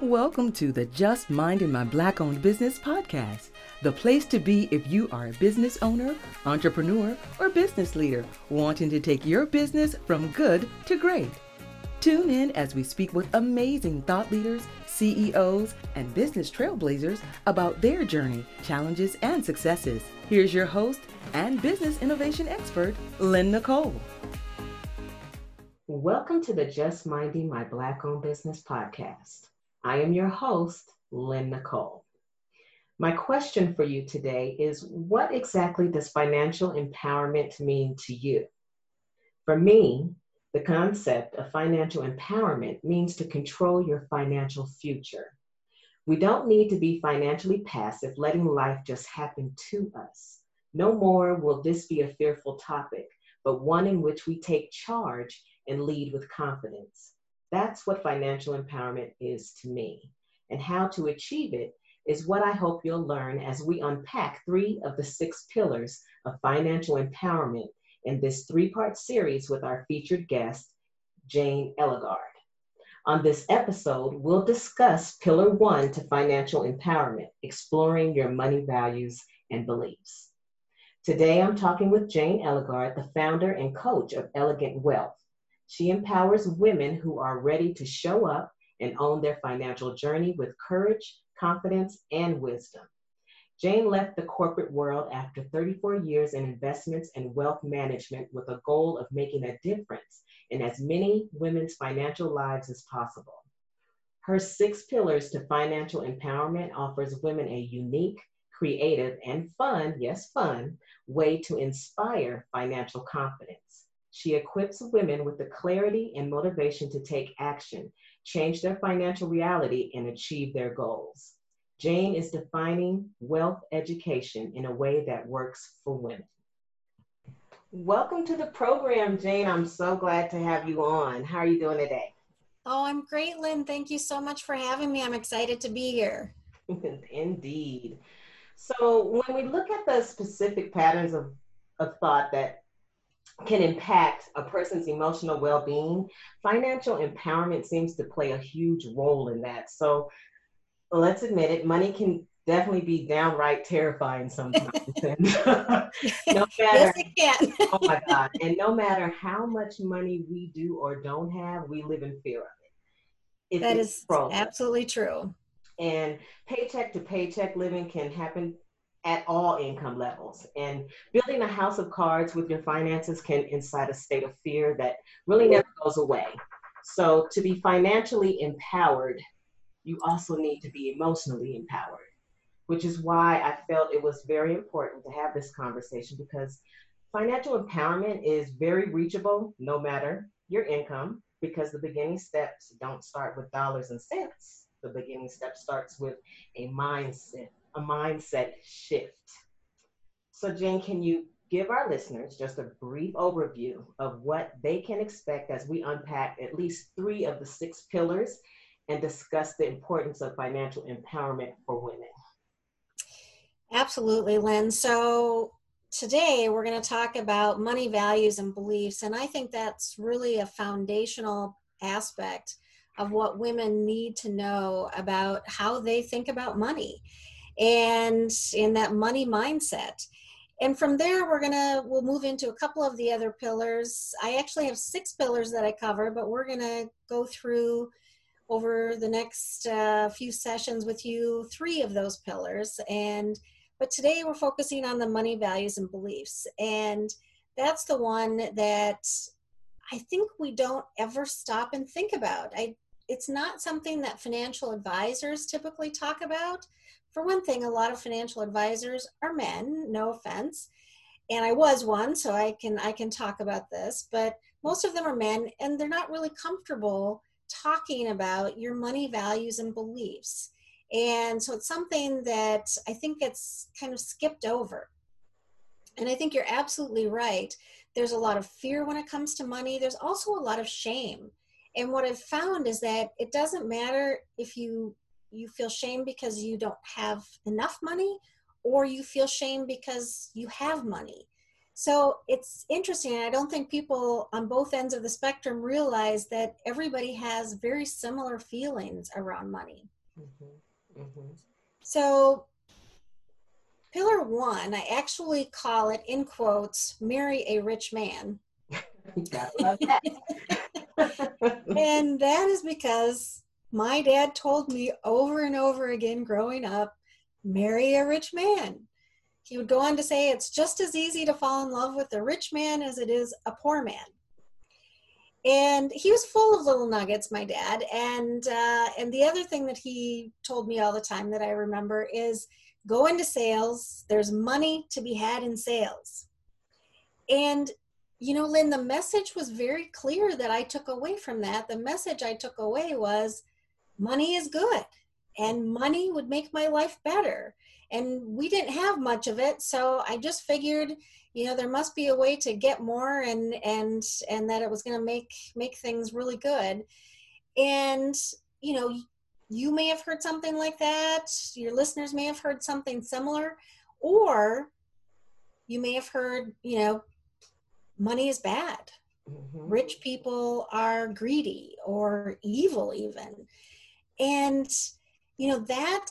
Welcome to the Just Minding My Black Owned Business podcast, the place to be if you are a business owner, entrepreneur, or business leader wanting to take your business from good to great. Tune in as we speak with amazing thought leaders, CEOs, and business trailblazers about their journey, challenges, and successes. Here's your host and business innovation expert, Lynn Nicole. Welcome to the Just Minding My Black Owned Business podcast. I am your host, Lynn Nicole. My question for you today is what exactly does financial empowerment mean to you? For me, the concept of financial empowerment means to control your financial future. We don't need to be financially passive, letting life just happen to us. No more will this be a fearful topic, but one in which we take charge and lead with confidence. That's what financial empowerment is to me. And how to achieve it is what I hope you'll learn as we unpack three of the six pillars of financial empowerment in this three part series with our featured guest, Jane Ellegard. On this episode, we'll discuss Pillar One to financial empowerment, exploring your money values and beliefs. Today, I'm talking with Jane Ellegard, the founder and coach of Elegant Wealth she empowers women who are ready to show up and own their financial journey with courage, confidence, and wisdom. Jane left the corporate world after 34 years in investments and wealth management with a goal of making a difference in as many women's financial lives as possible. Her six pillars to financial empowerment offers women a unique, creative, and fun, yes, fun, way to inspire financial confidence. She equips women with the clarity and motivation to take action, change their financial reality, and achieve their goals. Jane is defining wealth education in a way that works for women. Welcome to the program, Jane. I'm so glad to have you on. How are you doing today? Oh, I'm great, Lynn. Thank you so much for having me. I'm excited to be here. Indeed. So, when we look at the specific patterns of, of thought that can impact a person's emotional well-being financial empowerment seems to play a huge role in that. So let's admit it money can definitely be downright terrifying sometimes. No matter yes, it can. oh my god. And no matter how much money we do or don't have we live in fear of it. It's that is absolutely true. And paycheck to paycheck living can happen at all income levels. And building a house of cards with your finances can incite a state of fear that really never goes away. So, to be financially empowered, you also need to be emotionally empowered, which is why I felt it was very important to have this conversation because financial empowerment is very reachable no matter your income because the beginning steps don't start with dollars and cents. The beginning step starts with a mindset a mindset shift. So, Jane, can you give our listeners just a brief overview of what they can expect as we unpack at least three of the six pillars and discuss the importance of financial empowerment for women? Absolutely, Lynn. So, today we're going to talk about money values and beliefs, and I think that's really a foundational aspect of what women need to know about how they think about money and in that money mindset. And from there we're gonna we'll move into a couple of the other pillars. I actually have six pillars that i cover but we're gonna go through over the next uh, few sessions with you three of those pillars. And but today we're focusing on the money values and beliefs. And that's the one that i think we don't ever stop and think about. I it's not something that financial advisors typically talk about for one thing, a lot of financial advisors are men, no offense. And I was one, so I can I can talk about this, but most of them are men and they're not really comfortable talking about your money values and beliefs. And so it's something that I think gets kind of skipped over. And I think you're absolutely right. There's a lot of fear when it comes to money. There's also a lot of shame. And what I've found is that it doesn't matter if you you feel shame because you don't have enough money or you feel shame because you have money So it's interesting. I don't think people on both ends of the spectrum realize that everybody has very similar feelings around money. Mm-hmm. Mm-hmm. So, pillar one, I actually call it in quotes, marry a rich man. and that is because my dad told me over and over again growing up marry a rich man. He would go on to say it's just as easy to fall in love with a rich man as it is a poor man. And he was full of little nuggets, my dad. And uh, and the other thing that he told me all the time that I remember is go into sales. There's money to be had in sales. And you know, Lynn, the message was very clear that I took away from that. The message I took away was money is good and money would make my life better. And we didn't have much of it, so I just figured, you know, there must be a way to get more and and and that it was going to make make things really good. And you know, you may have heard something like that, your listeners may have heard something similar, or you may have heard, you know, money is bad. Mm-hmm. Rich people are greedy or evil, even. And, you know, that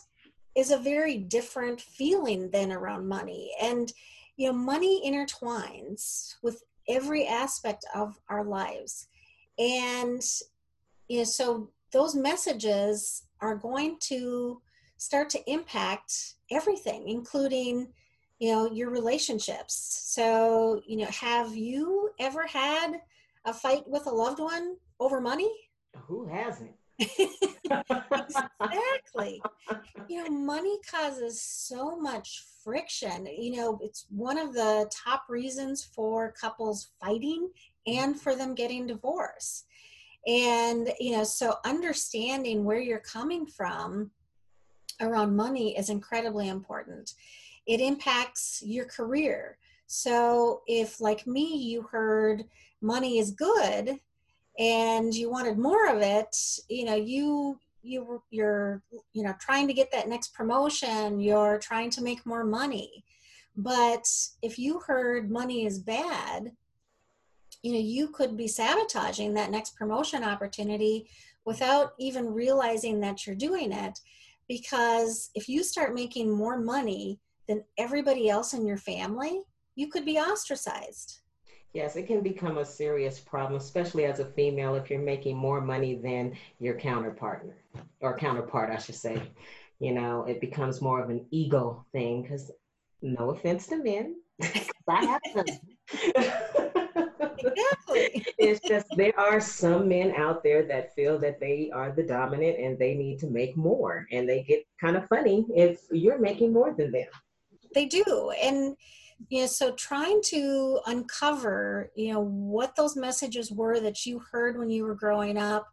is a very different feeling than around money. And, you know, money intertwines with every aspect of our lives. And, you know, so those messages are going to start to impact everything, including, you know, your relationships. So, you know, have you ever had a fight with a loved one over money? Who hasn't? exactly. You know, money causes so much friction. You know, it's one of the top reasons for couples fighting and for them getting divorced. And, you know, so understanding where you're coming from around money is incredibly important. It impacts your career. So if, like me, you heard money is good, and you wanted more of it you know you you you're you know trying to get that next promotion you're trying to make more money but if you heard money is bad you know you could be sabotaging that next promotion opportunity without even realizing that you're doing it because if you start making more money than everybody else in your family you could be ostracized Yes, it can become a serious problem, especially as a female if you're making more money than your counterpart or counterpart, I should say. You know, it becomes more of an ego thing because no offense to men, I have some. exactly. It's just there are some men out there that feel that they are the dominant and they need to make more, and they get kind of funny if you're making more than them. They do, and you know so trying to uncover you know what those messages were that you heard when you were growing up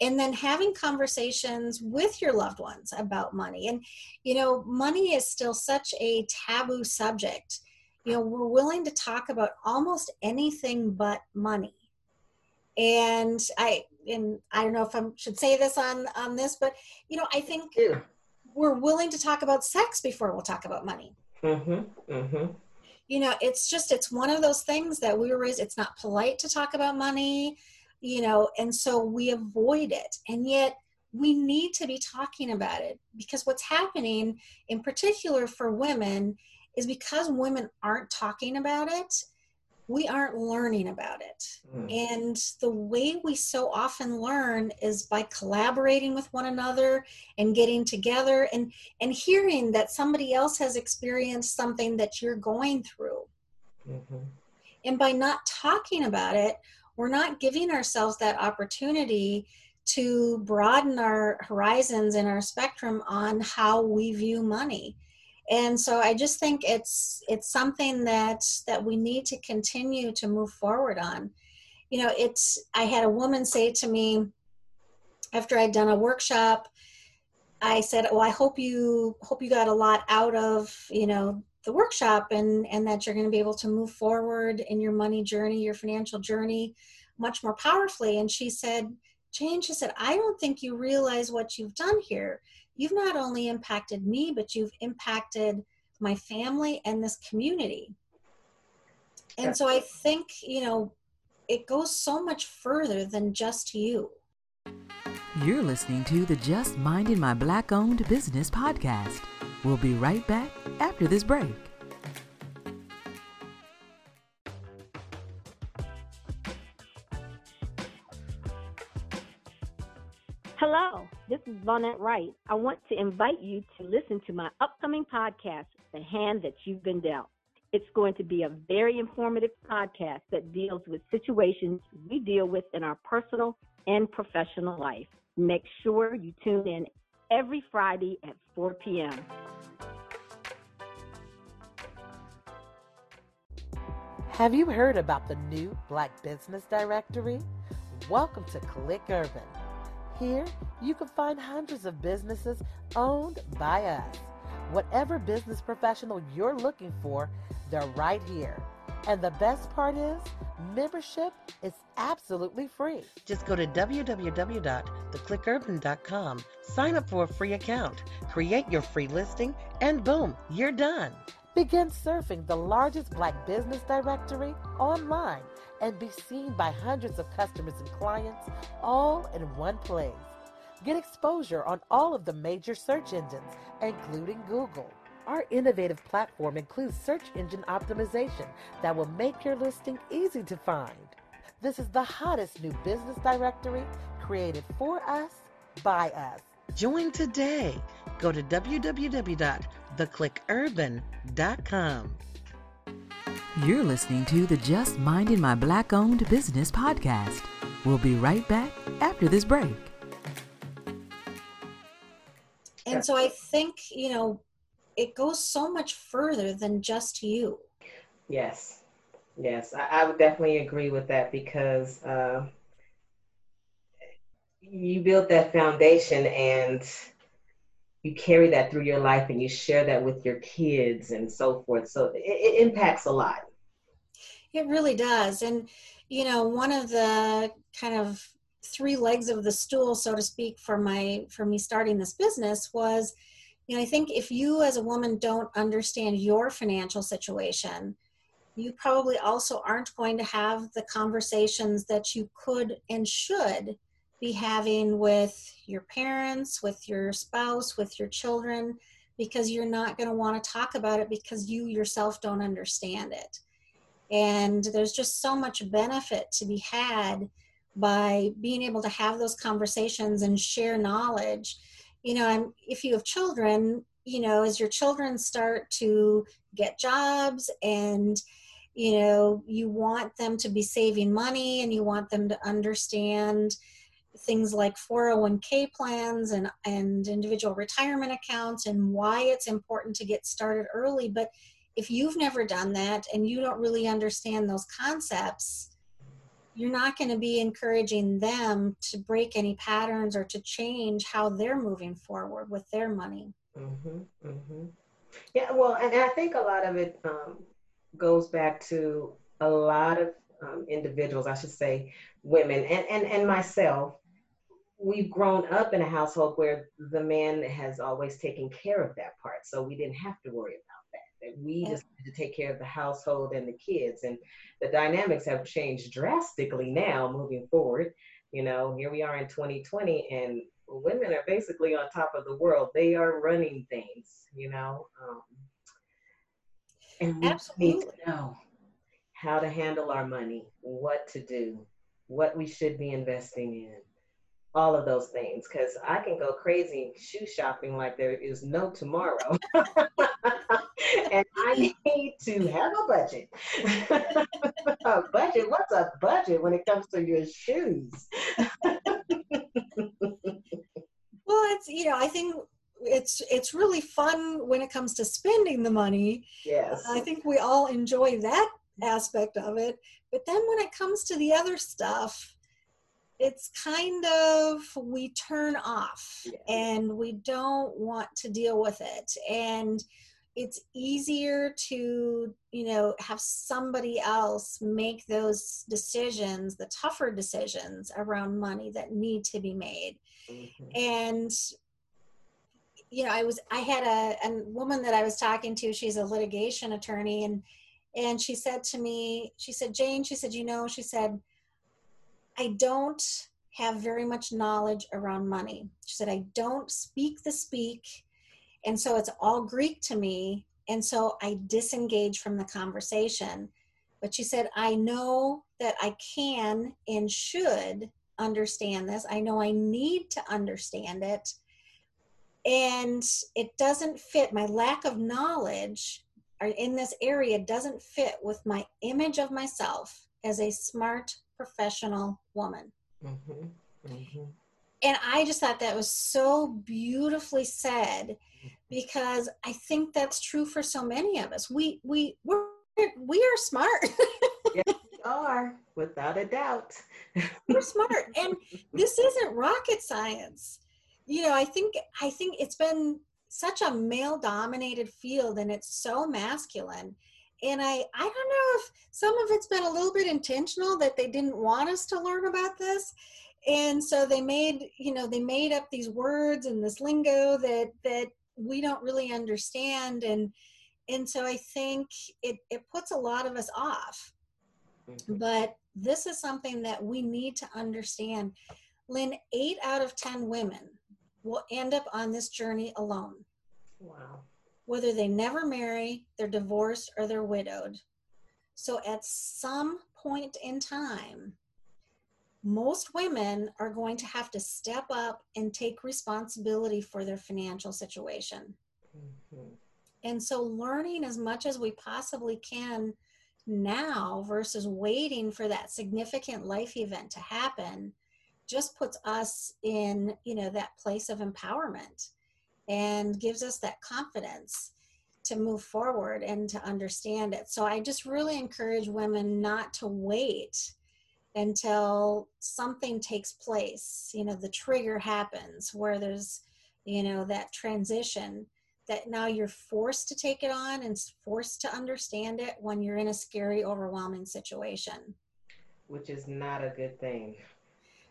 and then having conversations with your loved ones about money and you know money is still such a taboo subject. You know we're willing to talk about almost anything but money. And i and i don't know if i should say this on on this but you know i think yeah. we're willing to talk about sex before we'll talk about money mm-hmm, mm-hmm. You know it's just it's one of those things that we were raised it's not polite to talk about money you know and so we avoid it. And yet we need to be talking about it because what's happening in particular for women is because women aren't talking about it we aren't learning about it. Mm. And the way we so often learn is by collaborating with one another and getting together and, and hearing that somebody else has experienced something that you're going through. Mm-hmm. And by not talking about it, we're not giving ourselves that opportunity to broaden our horizons and our spectrum on how we view money and so i just think it's it's something that that we need to continue to move forward on. You know it's i had a woman say to me after i'd done a workshop i said oh i hope you hope you got a lot out of you know the workshop and and that you're going to be able to move forward in your money journey your financial journey much more powerfully. And she said jane she said i don't think you realize what you've done here you've not only impacted me, but you've impacted my family and this community. And so I think, you know, it goes so much further than just you. You're listening to the Just Minding My Black Owned Business podcast. We'll be right back after this break. This is Vonette Wright. I want to invite you to listen to my upcoming podcast, The Hand That You've Been Dealt. It's going to be a very informative podcast that deals with situations we deal with in our personal and professional life. Make sure you tune in every Friday at 4 p.m. Have you heard about the new Black Business Directory? Welcome to Click Urban. Here, you can find hundreds of businesses owned by us. Whatever business professional you're looking for, they're right here. And the best part is, membership is absolutely free. Just go to www.theclickurban.com, sign up for a free account, create your free listing, and boom, you're done. Begin surfing the largest black business directory online and be seen by hundreds of customers and clients all in one place. Get exposure on all of the major search engines, including Google. Our innovative platform includes search engine optimization that will make your listing easy to find. This is the hottest new business directory created for us by us. Join today. Go to www.theclickurban.com. You're listening to the Just Minding My Black Owned Business podcast. We'll be right back after this break. And so I think, you know, it goes so much further than just you. Yes, yes, I, I would definitely agree with that because uh, you built that foundation and you carry that through your life and you share that with your kids and so forth. So it, it impacts a lot. It really does. And, you know, one of the kind of three legs of the stool, so to speak, for my for me starting this business was you know, I think if you as a woman don't understand your financial situation, you probably also aren't going to have the conversations that you could and should be having with your parents, with your spouse, with your children, because you're not going to want to talk about it because you yourself don't understand it. And there's just so much benefit to be had by being able to have those conversations and share knowledge you know if you have children you know as your children start to get jobs and you know you want them to be saving money and you want them to understand things like 401k plans and and individual retirement accounts and why it's important to get started early but if you've never done that and you don't really understand those concepts you're not going to be encouraging them to break any patterns or to change how they're moving forward with their money. Mm-hmm, mm-hmm. Yeah, well, and I think a lot of it um, goes back to a lot of um, individuals, I should say, women and, and, and myself. We've grown up in a household where the man has always taken care of that part. So we didn't have to worry about that. That we just had to take care of the household and the kids. And the dynamics have changed drastically now moving forward. You know, here we are in 2020 and women are basically on top of the world. They are running things, you know. Um, and we Absolutely. need to know how to handle our money, what to do, what we should be investing in, all of those things. Because I can go crazy shoe shopping like there is no tomorrow. and I need to have a budget. a budget? What's a budget when it comes to your shoes? well, it's you know, I think it's it's really fun when it comes to spending the money. Yes. I think we all enjoy that aspect of it. But then when it comes to the other stuff, it's kind of we turn off yes. and we don't want to deal with it. And it's easier to you know have somebody else make those decisions the tougher decisions around money that need to be made mm-hmm. and you know i was i had a, a woman that i was talking to she's a litigation attorney and and she said to me, she said, Jane, she said, you know, she said, I don't have very much knowledge around money. She said, I don't speak the speak. And so it's all Greek to me. And so I disengage from the conversation. But she said, I know that I can and should understand this. I know I need to understand it. And it doesn't fit, my lack of knowledge in this area doesn't fit with my image of myself as a smart professional woman. Mm-hmm. Mm-hmm. And I just thought that was so beautifully said because I think that's true for so many of us. We we we're, we are smart. yes, we are, without a doubt. we're smart, and this isn't rocket science. You know, I think I think it's been such a male-dominated field, and it's so masculine. And I I don't know if some of it's been a little bit intentional that they didn't want us to learn about this. And so they made you know they made up these words and this lingo that that we don't really understand. And and so i think it it puts a lot of us off. Mm-hmm. but this is something that we need to understand. Lynn eight out of ten women will end up on this journey alone. Wow whether they never marry they're divorced or they're widowed so at some point in time most women are going to have to step up and take responsibility for their financial situation. Mm-hmm. And so, learning as much as we possibly can now versus waiting for that significant life event to happen just puts us in you know that place of empowerment and gives us that confidence to move forward and to understand it. So i just really encourage women not to wait until something takes place you know the trigger happens where there's you know that transition that now you're forced to take it on and forced to understand it when you're in a scary overwhelming situation. Which is not a good thing.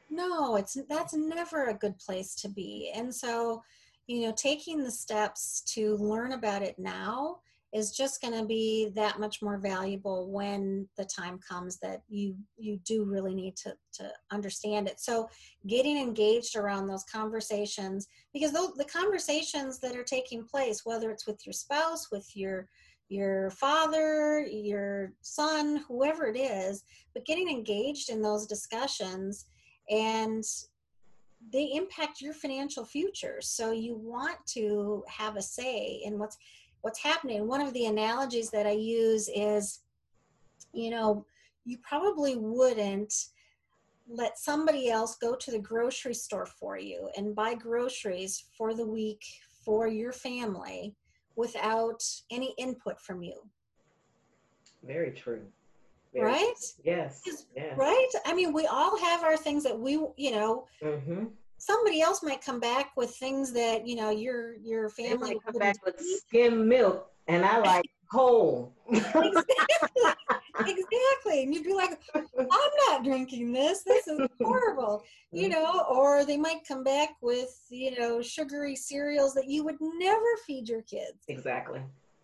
No it's that's never a good place to be. And so you know taking the steps to learn about it now is just going to be that much more valuable when the time comes that you you do really need to to understand it. So getting engaged around those conversations because those, the conversations that are taking place whether it's with your spouse with your your father your son whoever it is but getting engaged in those discussions and they impact your financial future so you want to have a say in what's what's happening. One of the analogies that I use is, you know, you probably wouldn't let somebody else go to the grocery store for you and buy groceries for the week for your family without any input from you. Very true. Very right? Yes. yes. Right? I mean, we all have our things that we, you know, mm-hmm somebody else might come back with things that you know your your family they come back with skim milk and i like whole exactly. exactly and you'd be like i'm not drinking this this is horrible you mm-hmm. know or they might come back with you know sugary cereals that you would never feed your kids exactly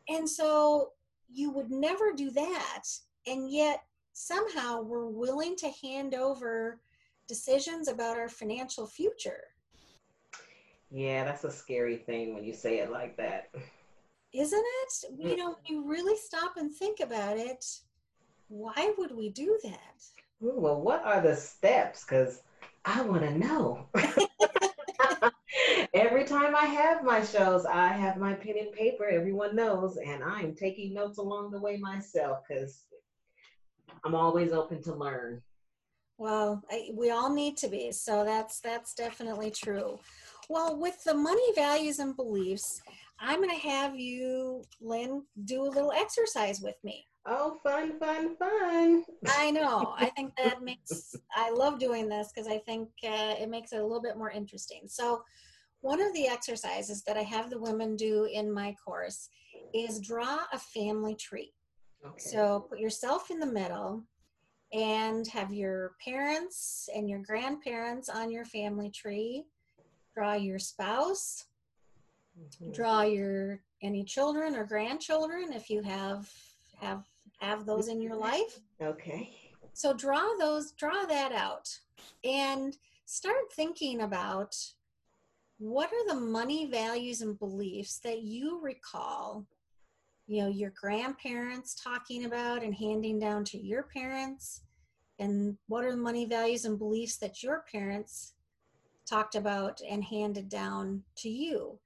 and so you would never do that and yet somehow we're willing to hand over decisions about our financial future. Yeah, that's a scary thing when you say it like that. Isn't it? You mm. know, when you really stop and think about it, why would we do that? Ooh, well, what are the steps? Because I want to know. Every time I have my shows, I have my pen and paper. Everyone knows, and I'm taking notes along the way myself because I'm always open to learn. Well, I, we all need to be. So that's that's definitely true. Well, with the money values and beliefs, I'm going to have you, Lynn, do a little exercise with me. Oh, fun, fun, fun. I know. I think that makes, I love doing this because I think uh, it makes it a little bit more interesting. So, one of the exercises that I have the women do in my course is draw a family tree. Okay. So, put yourself in the middle and have your parents and your grandparents on your family tree. Draw your spouse. Mm-hmm. Draw your any children or grandchildren if you have have have those in your life. Okay. So draw those, draw that out and start thinking about what are the money values and beliefs that you recall you know your grandparents talking about and handing down to your parents? And what are the money values and beliefs that your parents talked about and handed down to you?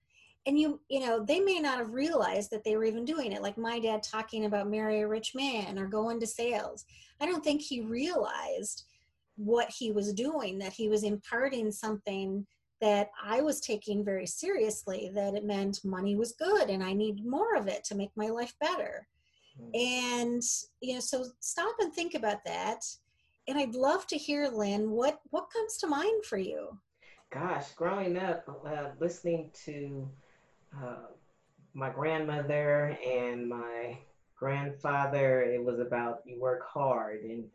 And you you know they may not have realized that they were even doing it like my dad talking about marry a rich man or go into sales. I don't think he realized what he was doing that he was imparting something that i was taking very seriously that it meant money was good and i need more of it to make my life better. Mm. and you know so stop and think about that. And i'd love to hear lynn what what comes to mind for you? Gosh growing up uh, listening to uh, my grandmother and my grandfather, it was about you work hard and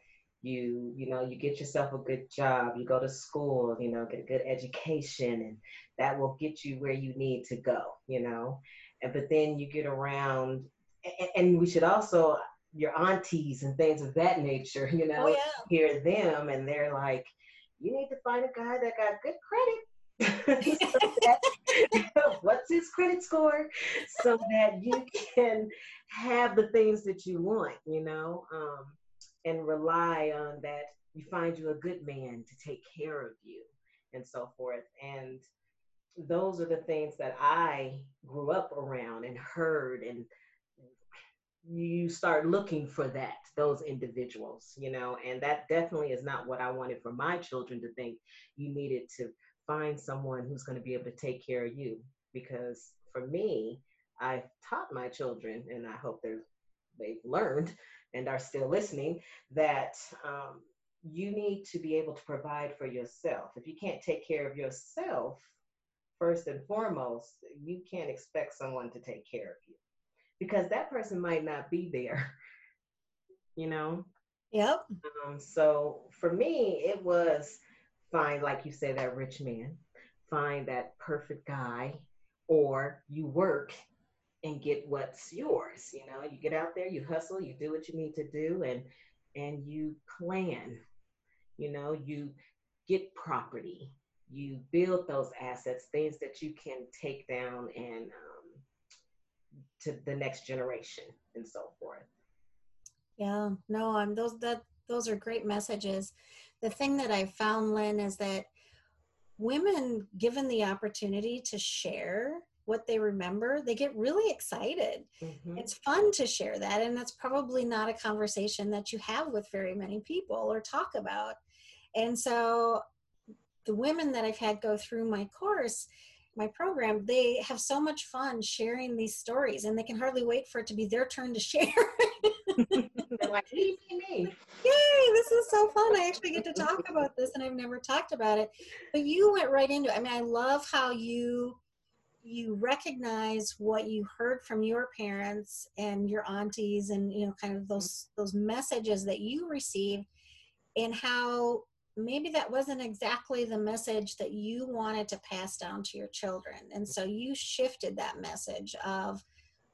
you you know you get yourself a good job you go to school you know get a good education and that will get you where you need to go you know? And but then you get around and, and we should also your aunties and things of that nature you know oh, yeah. hear them and they're like you need to find a guy that got good credit. What's his credit score? So that you can have the things that you want you know? Um, and rely on that you find you a good man to take care of you and so forth and those are the things that i grew up around and heard and you start looking for that those individuals you know and that definitely is not what i wanted for my children to think you needed to find someone who's going to be able to take care of you. Because for me, I've taught my children, and I hope they're they've learned and are still listening that um, you need to be able to provide for yourself. If you can't take care of yourself, first and foremost, you can't expect someone to take care of you because that person might not be there, you know? Yep. Um, so for me, it was find, like you say, that rich man, find that perfect guy, or you work and get what's yours. You know, you get out there, you hustle, you do what you need to do, and and you plan. You know, you get property, you build those assets, things that you can take down and um, to the next generation and so forth. Yeah, no, I'm those that those are great messages the thing that I found, Lynn, is that women, given the opportunity to share what they remember, they get really excited. Mm-hmm. It's fun to share that, and that's probably not a conversation that you have with very many people or talk about. And so, the women that I've had go through my course, my program, they have so much fun sharing these stories, and they can hardly wait for it to be their turn to share. Like, me, me, Yay, this is so fun. I actually get to talk about this and I've never talked about it. But you went right into it. I mean, I love how you you recognize what you heard from your parents and your aunties and you know kind of mm-hmm. those those messages that you received and how maybe that wasn't exactly the message that you wanted to pass down to your children. And so you shifted that message of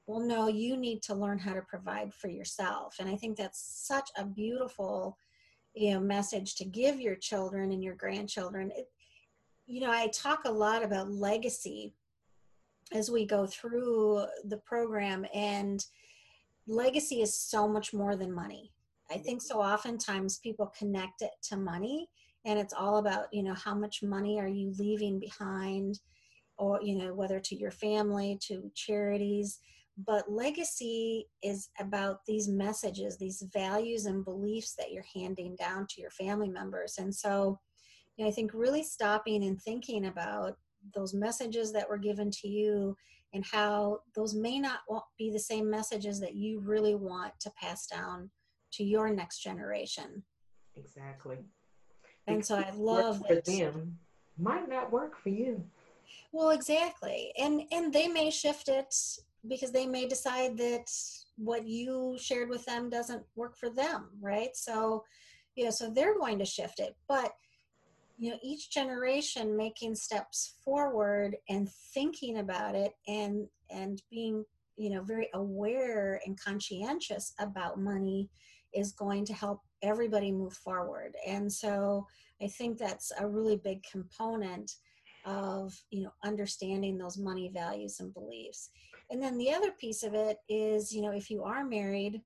well no you need to learn how to provide for yourself. And i think that's such a beautiful you know message to give your children and your grandchildren. It, you know i talk a lot about legacy as we go through the program and legacy is so much more than money. I think mm-hmm. so oftentimes people connect it to money and it's all about you know how much money are you leaving behind or you know whether to your family to charities. But legacy is about these messages these values and beliefs that you're handing down to your family members. And so you know, i think really stopping and thinking about those messages that were given to you and how those may not be the same messages that you really want to pass down to your next generation. Exactly. And so i love for them. Might not work for you. Well exactly. And and they may shift it because they may decide that what you shared with them doesn't work for them right? So you know so they're going to shift it. But you know each generation making steps forward and thinking about it and and being you know very aware and conscientious about money is going to help everybody move forward. And so i think that's a really big component of you know understanding those money values and beliefs. And then the other piece of it is you know if you are married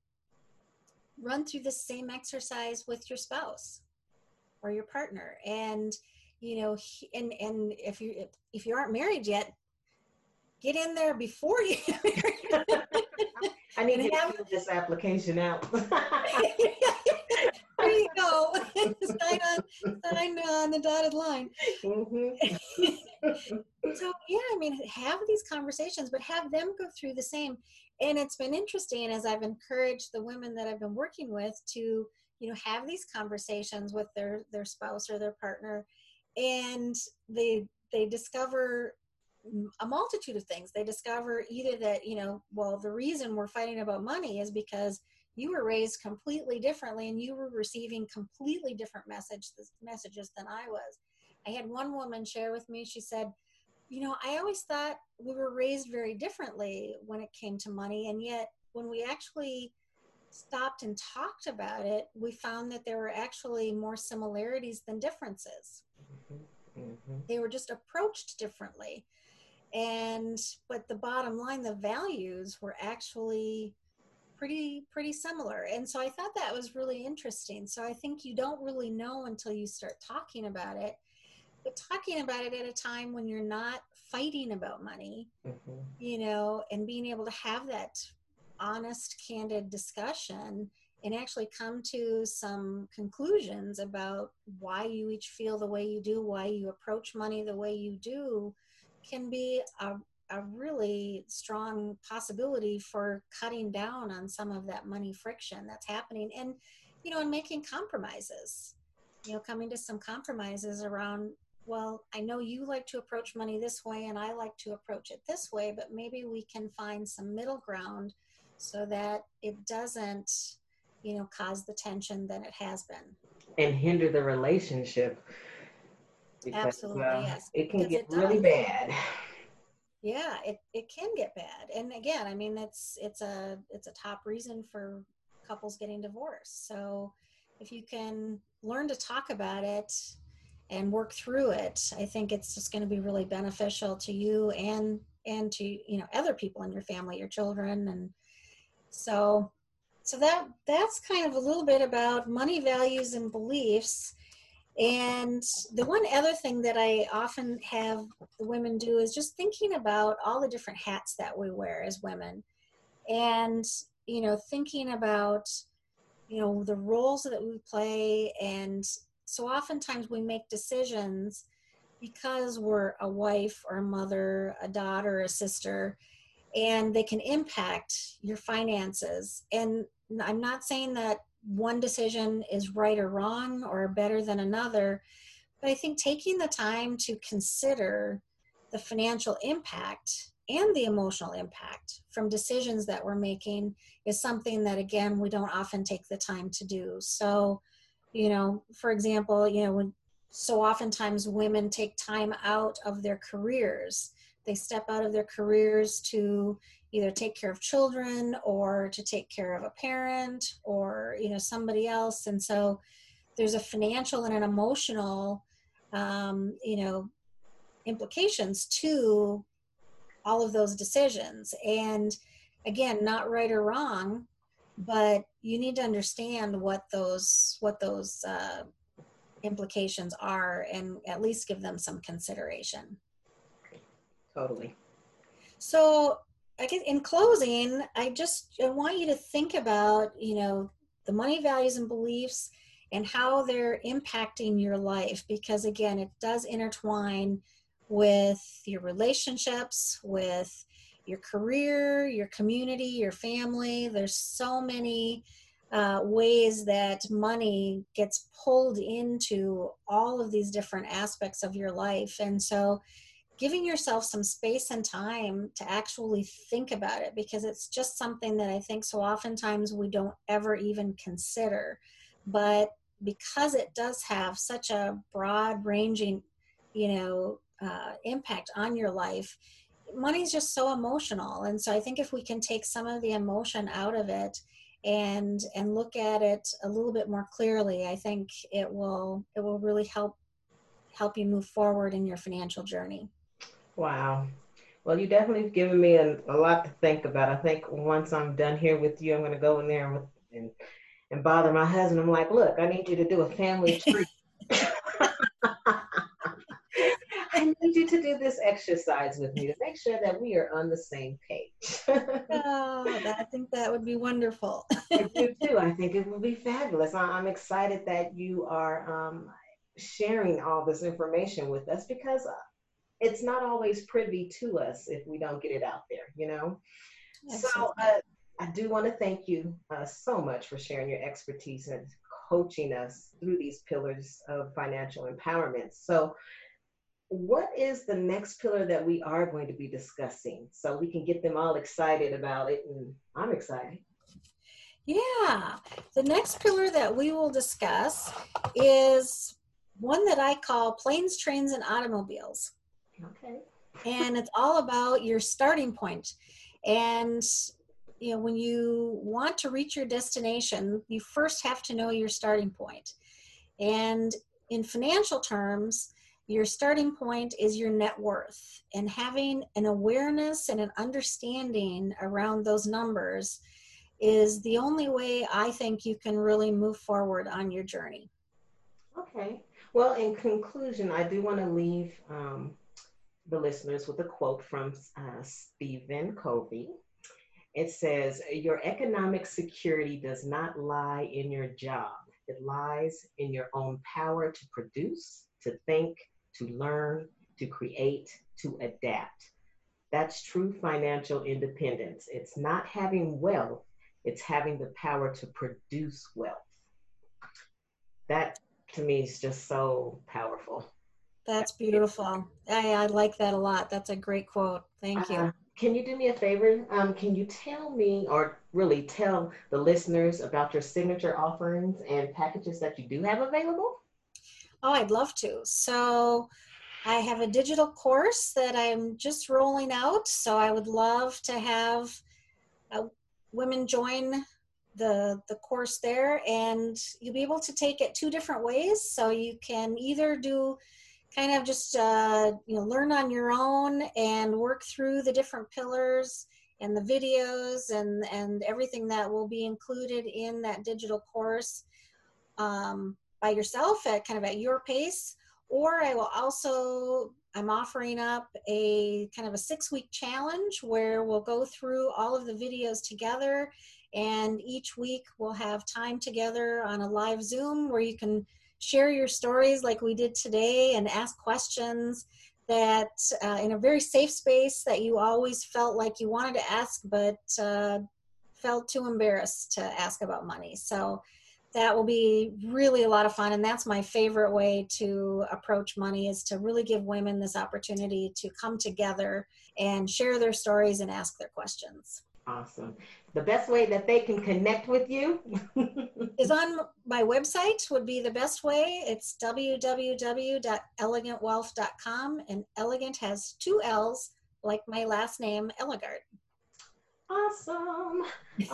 run through the same exercise with your spouse or your partner and you know and and if you if you aren't married yet get in there before you I need to have, fill this application out. there you go. sign on, sign on the dotted line. Mm-hmm. so yeah, I mean, have these conversations, but have them go through the same. And it's been interesting as I've encouraged the women that I've been working with to, you know, have these conversations with their their spouse or their partner, and they they discover a multitude of things. They discover either that, you know, well, the reason we're fighting about money is because you were raised completely differently and you were receiving completely different message, messages than I was. I had one woman share with me, she said, you know, I always thought we were raised very differently when it came to money. And yet, when we actually stopped and talked about it, we found that there were actually more similarities than differences. Mm-hmm. mm-hmm. They were just approached differently and but the bottom line the values were actually pretty pretty similar and so i thought that was really interesting so i think you don't really know until you start talking about it but talking about it at a time when you're not fighting about money mm-hmm. you know and being able to have that honest candid discussion and actually come to some conclusions about why you each feel the way you do why you approach money the way you do can be a, a really strong possibility for cutting down on some of that money friction that's happening and you know and making compromises you know coming to some compromises around well i know you like to approach money this way and i like to approach it this way but maybe we can find some middle ground so that it doesn't you know cause the tension that it has been and hinder the relationship because, Absolutely, uh, yes. It can because get it really bad. Yeah, it, it can get bad. And again, I mean it's it's a it's a top reason for couples getting divorced. So if you can learn to talk about it and work through it, I think it's just going to be really beneficial to you and and to you know other people in your family, your children, and so so that that's kind of a little bit about money values and beliefs and the one other thing that I often have the women do is just thinking about all the different hats that we wear as women. And, you know, thinking about, you know, the roles that we play. And so oftentimes we make decisions because we're a wife or a mother, a daughter, a sister, and they can impact your finances. And I'm not saying that one decision is right or wrong or better than another. But I think taking the time to consider the financial impact and the emotional impact from decisions that we're making is something that, again, we don't often take the time to do. So, you know, for example, you know, when so oftentimes women take time out of their careers, they step out of their careers to either take care of children or to take care of a parent or you know somebody else. And so there's a financial and an emotional um, you know implications to all of those decisions. And again not right or wrong but you need to understand what those what those uh, implications are and at least give them some consideration totally so I guess in closing, I just I want you to think about, you know, the money values and beliefs and how they're impacting your life because again, it does intertwine with your relationships, with your career, your community, your family. There's so many uh, ways that money gets pulled into all of these different aspects of your life. And so giving yourself some space and time to actually think about it because it's just something that I think so oftentimes we don't ever even consider. But because it does have such a broad ranging, you know, uh, impact on your life, money's just so emotional and so i think if we can take some of the emotion out of it and and look at it a little bit more clearly i think it will it will really help help you move forward in your financial journey wow well you definitely have given me a, a lot to think about i think once i'm done here with you i'm going to go in there with, and and bother my husband i'm like look i need you to do a family tree I need you to do this exercise with me to make sure that we are on the same page. oh, I think that would be wonderful. I do too. I think it would be fabulous. I'm excited that you are um, sharing all this information with us because uh, it's not always privy to us if we don't get it out there, you know? So uh, I do want to thank you uh, so much for sharing your expertise and coaching us through these pillars of financial empowerment. So what is the next pillar that we are going to be discussing so we can get them all excited about it and i'm excited yeah the next pillar that we will discuss is one that i call planes trains and automobiles okay. And it's all about your starting point. And you know when you want to reach your destination you first have to know your starting point. And in financial terms your starting point is your net worth. And having an awareness and an understanding around those numbers is the only way i think you can really move forward on your journey. Okay. Well in conclusion i do want to leave um, the listeners with a quote from uh, stephen covey it says your economic security does not lie in your job it lies in your own power to produce to think to learn, to create, to adapt. That's true financial independence. It's not having wealth, it's having the power to produce wealth. That to me is just so powerful. That's beautiful. I, I like that a lot. That's a great quote. Thank you. Uh, can you do me a favor? Um, can you tell me, or really tell the listeners about your signature offerings and packages that you do have available? Oh, I'd love to. So I have a digital course that I'm just rolling out. So I would love to have uh, women join the the course there, and you'll be able to take it two different ways. So you can either do kind of just uh, you know learn on your own and work through the different pillars and the videos and and everything that will be included in that digital course. Um, by yourself at kind of at your pace or i will also i'm offering up a kind of a six week challenge where we'll go through all of the videos together and each week we'll have time together on a live zoom where you can share your stories like we did today and ask questions that uh, in a very safe space that you always felt like you wanted to ask but uh, felt too embarrassed to ask about money. So that will be really a lot of fun and that's my favorite way to approach money is to really give women this opportunity to come together and share their stories and ask their questions awesome the best way that they can connect with you is on my website would be the best way it's www.elegantwealth.com and elegant has two l's like my last name elegard Awesome.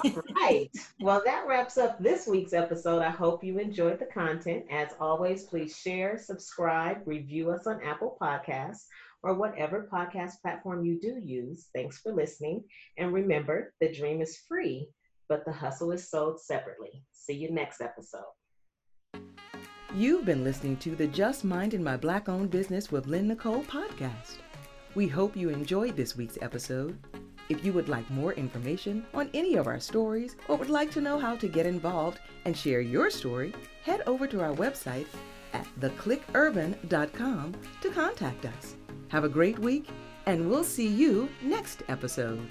All right. Well, that wraps up this week's episode. I hope you enjoyed the content. As always, please share, subscribe, review us on Apple Podcasts or whatever podcast platform you do use. Thanks for listening. And remember, the dream is free, but the hustle is sold separately. See you next episode. You've been listening to the Just Minding My Black Owned Business with Lynn Nicole podcast. We hope you enjoyed this week's episode. If you would like more information on any of our stories or would like to know how to get involved and share your story, head over to our website at theclickurban.com to contact us. Have a great week, and we'll see you next episode.